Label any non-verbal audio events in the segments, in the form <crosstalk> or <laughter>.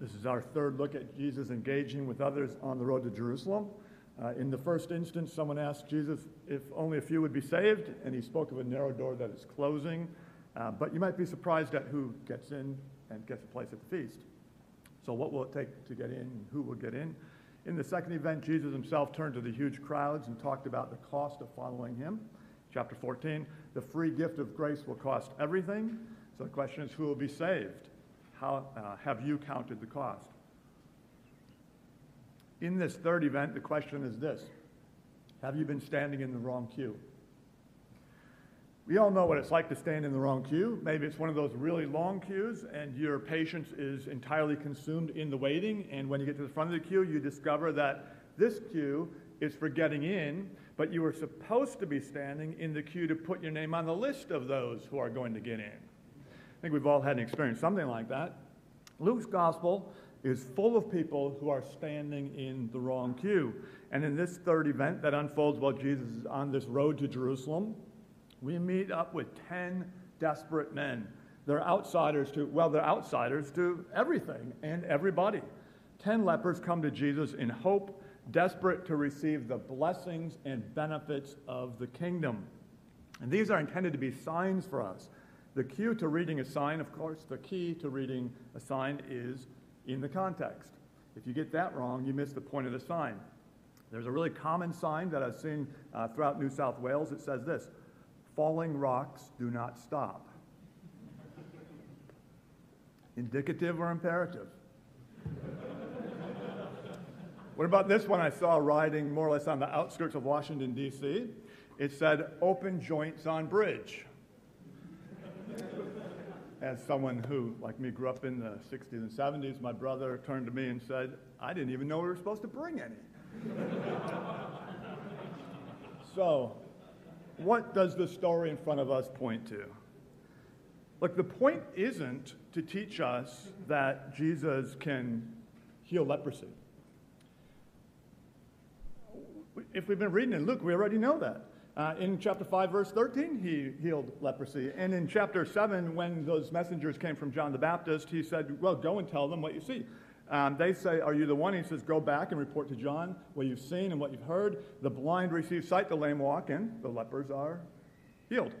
This is our third look at Jesus engaging with others on the road to Jerusalem. Uh, in the first instance, someone asked Jesus if only a few would be saved, and he spoke of a narrow door that is closing. Uh, but you might be surprised at who gets in and gets a place at the feast. So, what will it take to get in, and who will get in? In the second event, Jesus himself turned to the huge crowds and talked about the cost of following him. Chapter 14, the free gift of grace will cost everything. So, the question is, who will be saved? How uh, have you counted the cost? In this third event, the question is this Have you been standing in the wrong queue? We all know what it's like to stand in the wrong queue. Maybe it's one of those really long queues, and your patience is entirely consumed in the waiting. And when you get to the front of the queue, you discover that this queue is for getting in, but you were supposed to be standing in the queue to put your name on the list of those who are going to get in. I think we've all had an experience, something like that. Luke's gospel is full of people who are standing in the wrong queue. And in this third event that unfolds while Jesus is on this road to Jerusalem, we meet up with 10 desperate men. They're outsiders to, well, they're outsiders to everything and everybody. 10 lepers come to Jesus in hope, desperate to receive the blessings and benefits of the kingdom. And these are intended to be signs for us. The cue to reading a sign, of course, the key to reading a sign is in the context. If you get that wrong, you miss the point of the sign. There's a really common sign that I've seen uh, throughout New South Wales. It says this Falling rocks do not stop. <laughs> Indicative or imperative? <laughs> what about this one I saw riding more or less on the outskirts of Washington, D.C.? It said, Open joints on bridge as someone who, like me, grew up in the 60s and 70s, my brother turned to me and said, I didn't even know we were supposed to bring any. <laughs> so, what does the story in front of us point to? Look, the point isn't to teach us that Jesus can heal leprosy. If we've been reading in Luke, we already know that. Uh, in chapter 5, verse 13, he healed leprosy. And in chapter 7, when those messengers came from John the Baptist, he said, Well, go and tell them what you see. Um, they say, Are you the one? He says, Go back and report to John what you've seen and what you've heard. The blind receive sight, the lame walk, and the lepers are healed.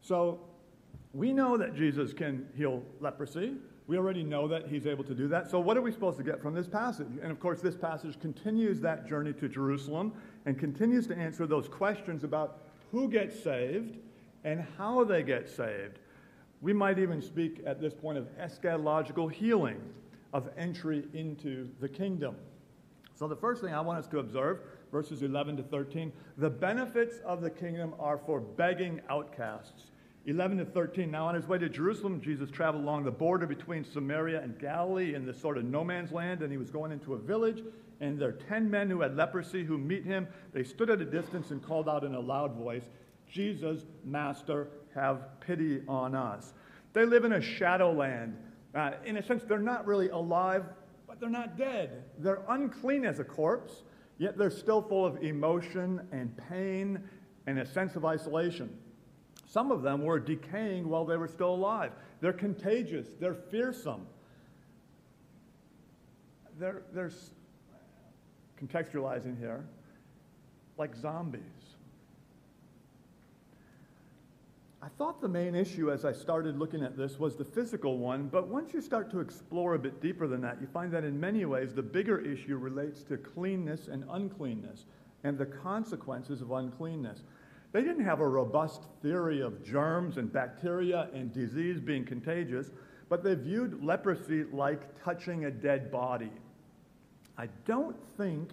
So we know that Jesus can heal leprosy. We already know that he's able to do that. So, what are we supposed to get from this passage? And of course, this passage continues that journey to Jerusalem and continues to answer those questions about who gets saved and how they get saved. We might even speak at this point of eschatological healing, of entry into the kingdom. So, the first thing I want us to observe, verses 11 to 13, the benefits of the kingdom are for begging outcasts. 11 to 13. Now, on his way to Jerusalem, Jesus traveled along the border between Samaria and Galilee in this sort of no man's land, and he was going into a village. And there are 10 men who had leprosy who meet him. They stood at a distance and called out in a loud voice, Jesus, Master, have pity on us. They live in a shadow land. Uh, in a sense, they're not really alive, but they're not dead. They're unclean as a corpse, yet they're still full of emotion and pain and a sense of isolation. Some of them were decaying while they were still alive. They're contagious, they're fearsome. They're, they're contextualizing here like zombies. I thought the main issue as I started looking at this was the physical one, but once you start to explore a bit deeper than that, you find that in many ways the bigger issue relates to cleanness and uncleanness and the consequences of uncleanness. They didn't have a robust theory of germs and bacteria and disease being contagious, but they viewed leprosy like touching a dead body. I don't think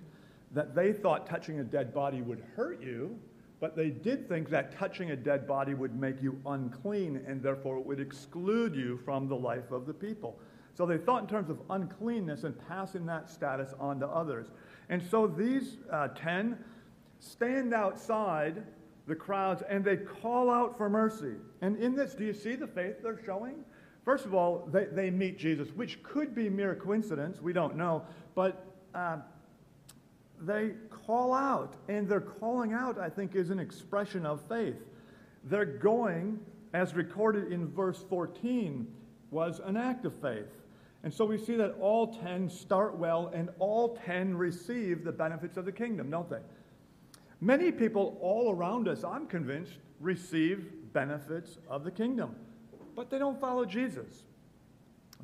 that they thought touching a dead body would hurt you, but they did think that touching a dead body would make you unclean and therefore it would exclude you from the life of the people. So they thought in terms of uncleanness and passing that status on to others. And so these uh, 10 stand outside the crowds and they call out for mercy. And in this, do you see the faith they're showing? First of all, they, they meet Jesus, which could be mere coincidence. We don't know. But uh, they call out. And their calling out, I think, is an expression of faith. They're going, as recorded in verse 14, was an act of faith. And so we see that all 10 start well and all 10 receive the benefits of the kingdom, don't they? Many people all around us, I'm convinced, receive benefits of the kingdom, but they don't follow Jesus.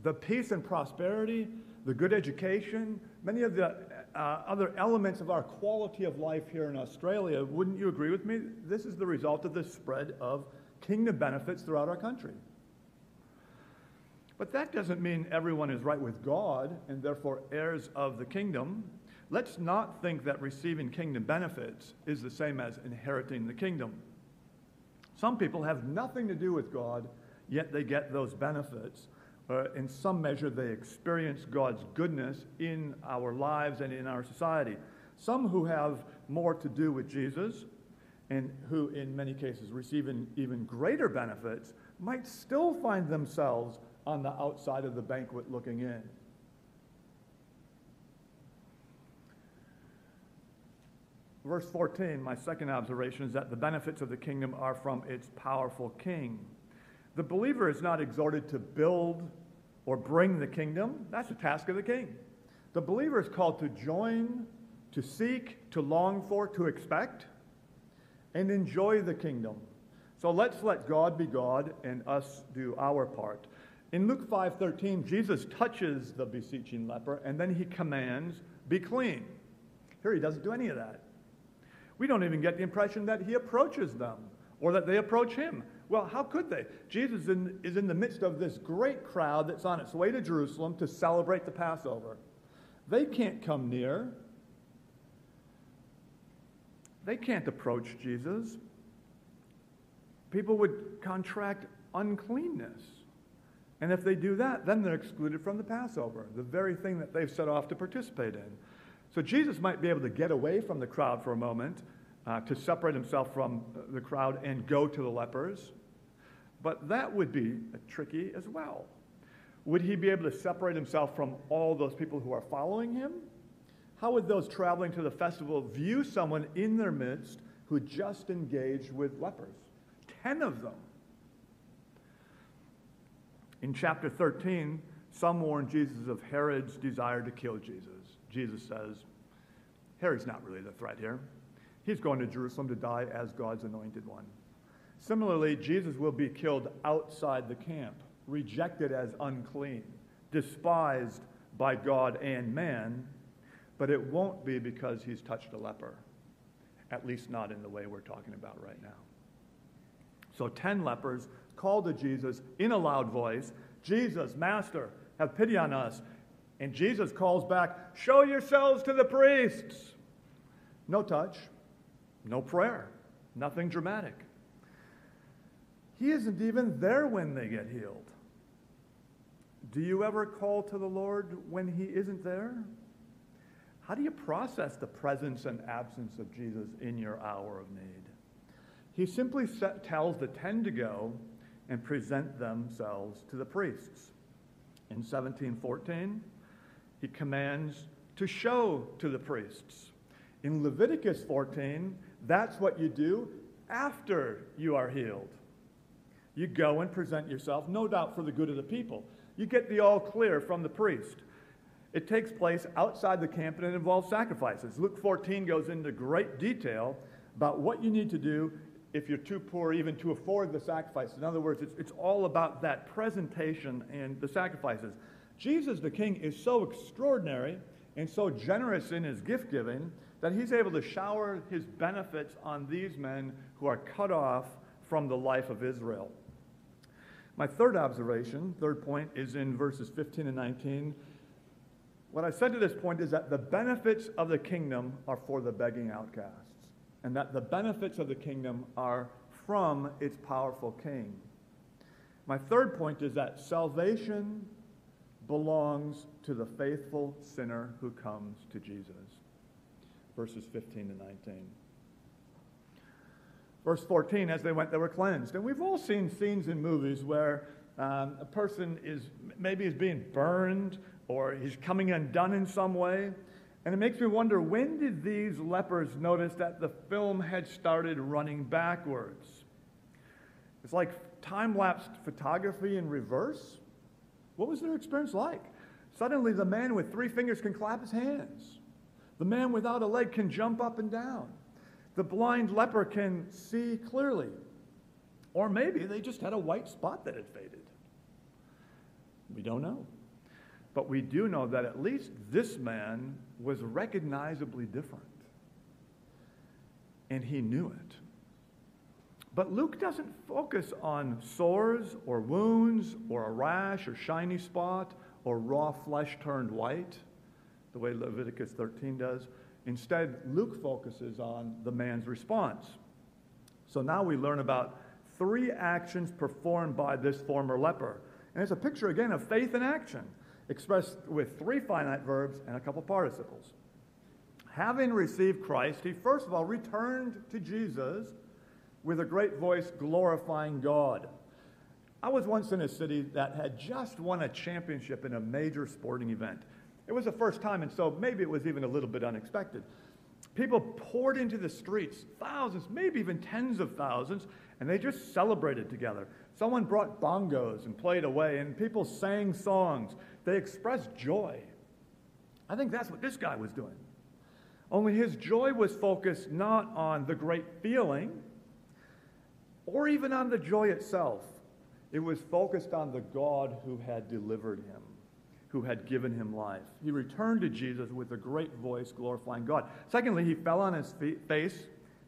The peace and prosperity, the good education, many of the uh, other elements of our quality of life here in Australia, wouldn't you agree with me? This is the result of the spread of kingdom benefits throughout our country. But that doesn't mean everyone is right with God and therefore heirs of the kingdom. Let's not think that receiving kingdom benefits is the same as inheriting the kingdom. Some people have nothing to do with God, yet they get those benefits. Uh, in some measure, they experience God's goodness in our lives and in our society. Some who have more to do with Jesus and who, in many cases, receive even greater benefits might still find themselves on the outside of the banquet looking in. Verse 14, my second observation is that the benefits of the kingdom are from its powerful king. The believer is not exhorted to build or bring the kingdom, that's the task of the king. The believer is called to join, to seek, to long for, to expect, and enjoy the kingdom. So let's let God be God and us do our part. In Luke 5:13, Jesus touches the beseeching leper and then he commands, "Be clean." Here he doesn't do any of that. We don't even get the impression that he approaches them or that they approach him. Well, how could they? Jesus in, is in the midst of this great crowd that's on its way to Jerusalem to celebrate the Passover. They can't come near. They can't approach Jesus. People would contract uncleanness. And if they do that, then they're excluded from the Passover, the very thing that they've set off to participate in. So Jesus might be able to get away from the crowd for a moment, uh, to separate himself from the crowd and go to the lepers. But that would be tricky as well. Would he be able to separate himself from all those people who are following him? How would those traveling to the festival view someone in their midst who just engaged with lepers? Ten of them. In chapter 13, some warn Jesus of Herod's desire to kill Jesus. Jesus says, Herod's not really the threat here. He's going to Jerusalem to die as God's anointed one. Similarly, Jesus will be killed outside the camp, rejected as unclean, despised by God and man, but it won't be because he's touched a leper, at least not in the way we're talking about right now. So, 10 lepers call to Jesus in a loud voice, Jesus, Master, have pity on us. And Jesus calls back, Show yourselves to the priests. No touch, no prayer, nothing dramatic. He isn't even there when they get healed. Do you ever call to the Lord when He isn't there? How do you process the presence and absence of Jesus in your hour of need? He simply set, tells the ten to go and present themselves to the priests. In 1714, he commands to show to the priests. In Leviticus 14, that's what you do after you are healed. You go and present yourself, no doubt for the good of the people. You get the all clear from the priest. It takes place outside the camp and it involves sacrifices. Luke 14 goes into great detail about what you need to do if you're too poor even to afford the sacrifices. In other words, it's, it's all about that presentation and the sacrifices. Jesus the King is so extraordinary and so generous in his gift giving that he's able to shower his benefits on these men who are cut off from the life of Israel. My third observation, third point, is in verses 15 and 19. What I said to this point is that the benefits of the kingdom are for the begging outcasts, and that the benefits of the kingdom are from its powerful king. My third point is that salvation belongs to the faithful sinner who comes to Jesus. Verses 15 to 19. Verse 14, as they went, they were cleansed. And we've all seen scenes in movies where um, a person is maybe is being burned or he's coming undone in some way. And it makes me wonder when did these lepers notice that the film had started running backwards? It's like time lapse photography in reverse. What was their experience like? Suddenly, the man with three fingers can clap his hands. The man without a leg can jump up and down. The blind leper can see clearly. Or maybe they just had a white spot that had faded. We don't know. But we do know that at least this man was recognizably different. And he knew it. But Luke doesn't focus on sores or wounds or a rash or shiny spot or raw flesh turned white, the way Leviticus 13 does. Instead, Luke focuses on the man's response. So now we learn about three actions performed by this former leper. And it's a picture, again, of faith in action, expressed with three finite verbs and a couple participles. Having received Christ, he first of all returned to Jesus with a great voice glorifying God. I was once in a city that had just won a championship in a major sporting event. It was the first time, and so maybe it was even a little bit unexpected. People poured into the streets, thousands, maybe even tens of thousands, and they just celebrated together. Someone brought bongos and played away, and people sang songs. They expressed joy. I think that's what this guy was doing. Only his joy was focused not on the great feeling or even on the joy itself. It was focused on the God who had delivered him, who had given him life. He returned to Jesus with a great voice glorifying God. Secondly, he fell on his face.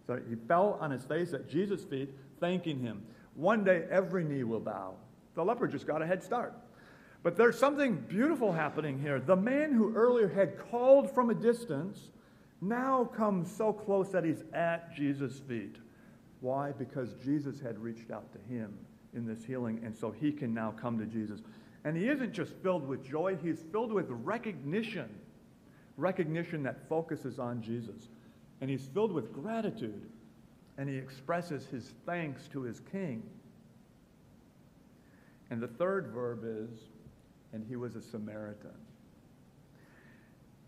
Sorry, he fell on his face at Jesus' feet, thanking him. One day every knee will bow. The leper just got a head start. But there's something beautiful happening here. The man who earlier had called from a distance now comes so close that he's at Jesus' feet. Why? Because Jesus had reached out to him in this healing, and so he can now come to Jesus. And he isn't just filled with joy, he's filled with recognition. Recognition that focuses on Jesus. And he's filled with gratitude, and he expresses his thanks to his king. And the third verb is, and he was a Samaritan.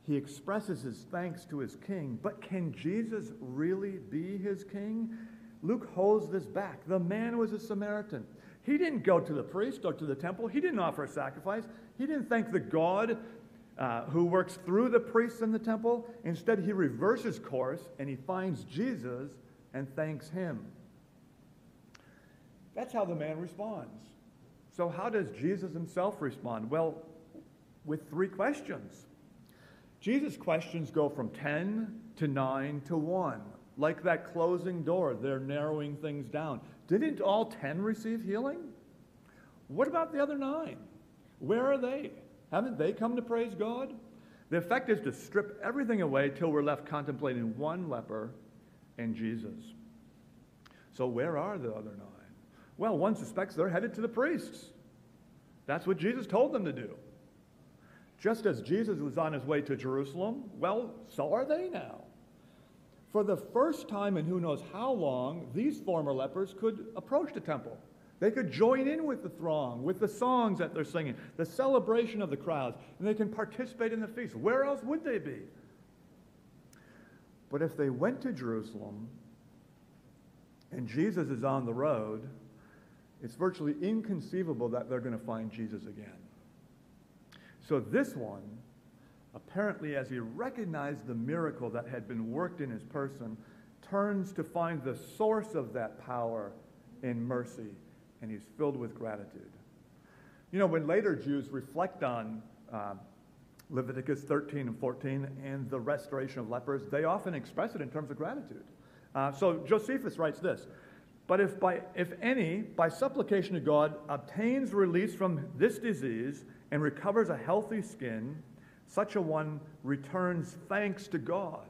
He expresses his thanks to his king, but can Jesus really be his king? Luke holds this back. The man was a Samaritan. He didn't go to the priest or to the temple. He didn't offer a sacrifice. He didn't thank the God uh, who works through the priests in the temple. Instead, he reverses course and he finds Jesus and thanks him. That's how the man responds. So, how does Jesus himself respond? Well, with three questions. Jesus' questions go from 10 to 9 to 1 like that closing door, they're narrowing things down. Didn't all 10 receive healing? What about the other nine? Where are they? Haven't they come to praise God? The effect is to strip everything away till we're left contemplating one leper and Jesus. So, where are the other nine? Well, one suspects they're headed to the priests. That's what Jesus told them to do. Just as Jesus was on his way to Jerusalem, well, so are they now. For the first time in who knows how long, these former lepers could approach the temple. They could join in with the throng, with the songs that they're singing, the celebration of the crowds, and they can participate in the feast. Where else would they be? But if they went to Jerusalem and Jesus is on the road, it's virtually inconceivable that they're going to find Jesus again. So this one apparently as he recognized the miracle that had been worked in his person, turns to find the source of that power in mercy, and he's filled with gratitude. You know, when later Jews reflect on uh, Leviticus 13 and 14 and the restoration of lepers, they often express it in terms of gratitude. Uh, so Josephus writes this But if, by, if any, by supplication to God, obtains release from this disease and recovers a healthy skin, such a one returns thanks to God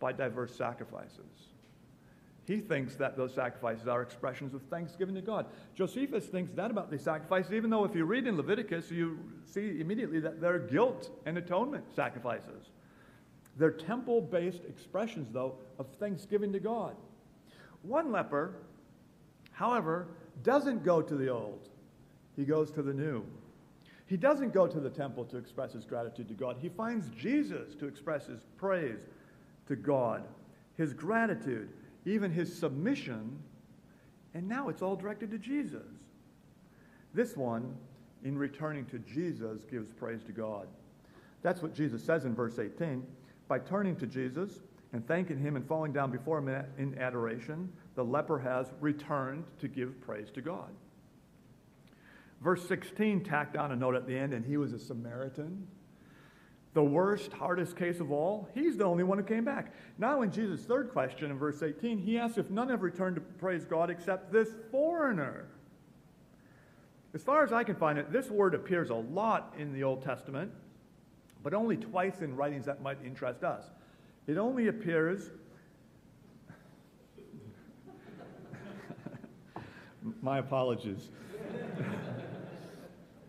by diverse sacrifices. He thinks that those sacrifices are expressions of thanksgiving to God. Josephus thinks that about these sacrifices, even though if you read in Leviticus, you see immediately that they're guilt and atonement sacrifices. They're temple based expressions, though, of thanksgiving to God. One leper, however, doesn't go to the old, he goes to the new. He doesn't go to the temple to express his gratitude to God. He finds Jesus to express his praise to God, his gratitude, even his submission, and now it's all directed to Jesus. This one in returning to Jesus, gives praise to God. That's what Jesus says in verse 18. By turning to Jesus and thanking him and falling down before him in adoration, the leper has returned to give praise to God. Verse 16 tacked on a note at the end, and he was a Samaritan. The worst, hardest case of all, he's the only one who came back. Now, in Jesus' third question in verse 18, he asks if none have returned to praise God except this foreigner. As far as I can find it, this word appears a lot in the Old Testament, but only twice in writings that might interest us. It only appears. <laughs> My apologies.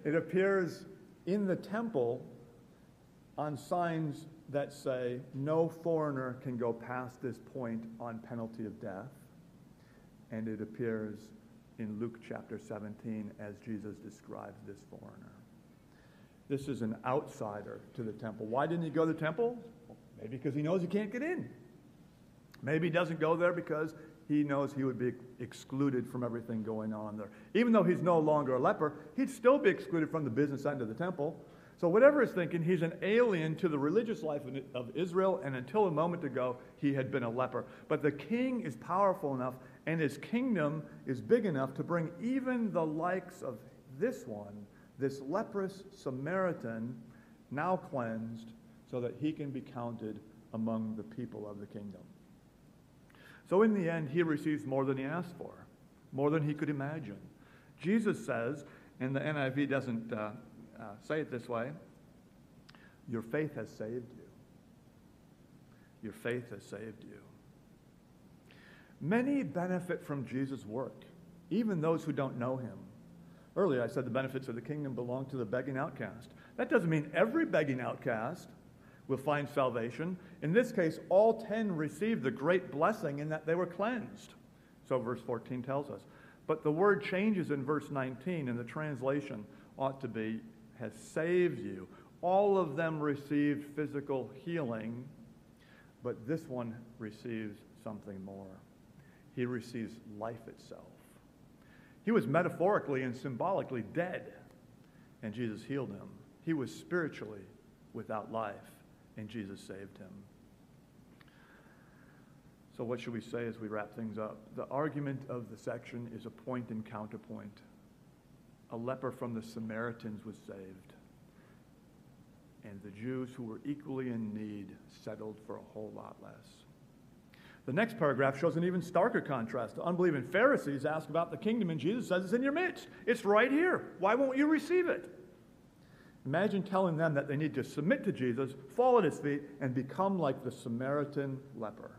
It appears in the temple on signs that say no foreigner can go past this point on penalty of death. And it appears in Luke chapter 17 as Jesus describes this foreigner. This is an outsider to the temple. Why didn't he go to the temple? Maybe because he knows he can't get in. Maybe he doesn't go there because he knows he would be excluded from everything going on there. Even though he's no longer a leper, he'd still be excluded from the business end of the temple. So, whatever he's thinking, he's an alien to the religious life of Israel, and until a moment ago, he had been a leper. But the king is powerful enough, and his kingdom is big enough to bring even the likes of this one, this leprous Samaritan, now cleansed, so that he can be counted among the people of the kingdom. So, in the end, he receives more than he asked for, more than he could imagine. Jesus says, and the NIV doesn't uh, uh, say it this way Your faith has saved you. Your faith has saved you. Many benefit from Jesus' work, even those who don't know him. Earlier, I said the benefits of the kingdom belong to the begging outcast. That doesn't mean every begging outcast will find salvation. In this case, all 10 received the great blessing in that they were cleansed. So, verse 14 tells us. But the word changes in verse 19, and the translation ought to be has saved you. All of them received physical healing, but this one receives something more. He receives life itself. He was metaphorically and symbolically dead, and Jesus healed him. He was spiritually without life, and Jesus saved him. So, what should we say as we wrap things up? The argument of the section is a point and counterpoint a leper from the Samaritans was saved. And the Jews who were equally in need settled for a whole lot less. The next paragraph shows an even starker contrast. The unbelieving Pharisees ask about the kingdom, and Jesus says it's in your midst. It's right here. Why won't you receive it? Imagine telling them that they need to submit to Jesus, fall at his feet, and become like the Samaritan leper.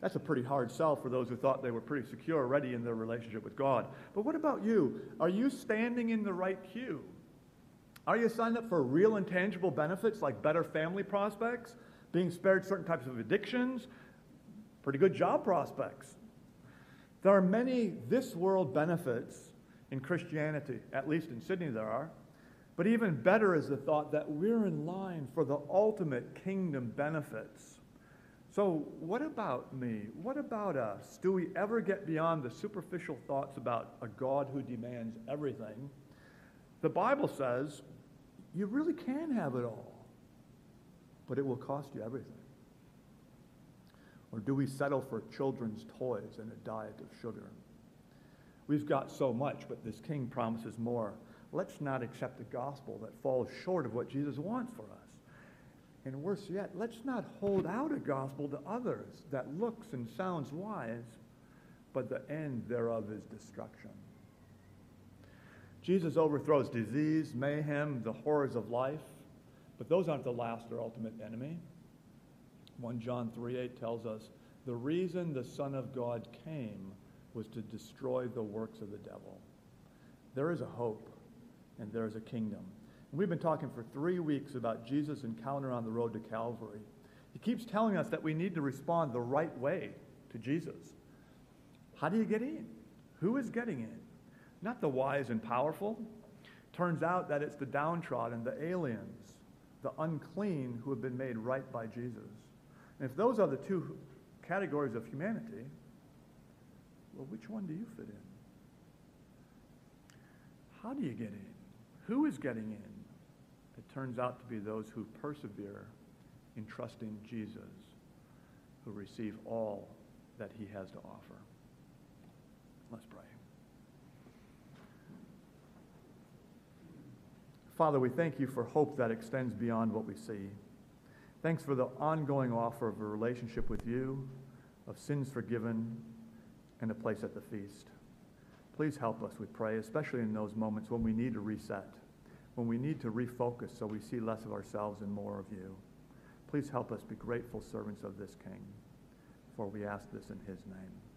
That's a pretty hard sell for those who thought they were pretty secure already in their relationship with God. But what about you? Are you standing in the right queue? Are you signed up for real and tangible benefits like better family prospects, being spared certain types of addictions, pretty good job prospects? There are many this world benefits in Christianity, at least in Sydney there are. But even better is the thought that we're in line for the ultimate kingdom benefits so, what about me? What about us? Do we ever get beyond the superficial thoughts about a God who demands everything? The Bible says you really can have it all, but it will cost you everything. Or do we settle for children's toys and a diet of sugar? We've got so much, but this king promises more. Let's not accept a gospel that falls short of what Jesus wants for us. And worse yet, let's not hold out a gospel to others that looks and sounds wise, but the end thereof is destruction. Jesus overthrows disease, mayhem, the horrors of life, but those aren't the last or ultimate enemy. 1 John 3 8 tells us the reason the Son of God came was to destroy the works of the devil. There is a hope, and there is a kingdom. We've been talking for three weeks about Jesus' encounter on the road to Calvary. He keeps telling us that we need to respond the right way to Jesus. How do you get in? Who is getting in? Not the wise and powerful. Turns out that it's the downtrodden, the aliens, the unclean who have been made right by Jesus. And if those are the two categories of humanity, well, which one do you fit in? How do you get in? Who is getting in? It turns out to be those who persevere in trusting Jesus, who receive all that he has to offer. Let's pray. Father, we thank you for hope that extends beyond what we see. Thanks for the ongoing offer of a relationship with you, of sins forgiven, and a place at the feast. Please help us, we pray, especially in those moments when we need to reset, when we need to refocus so we see less of ourselves and more of you. Please help us be grateful servants of this King, for we ask this in his name.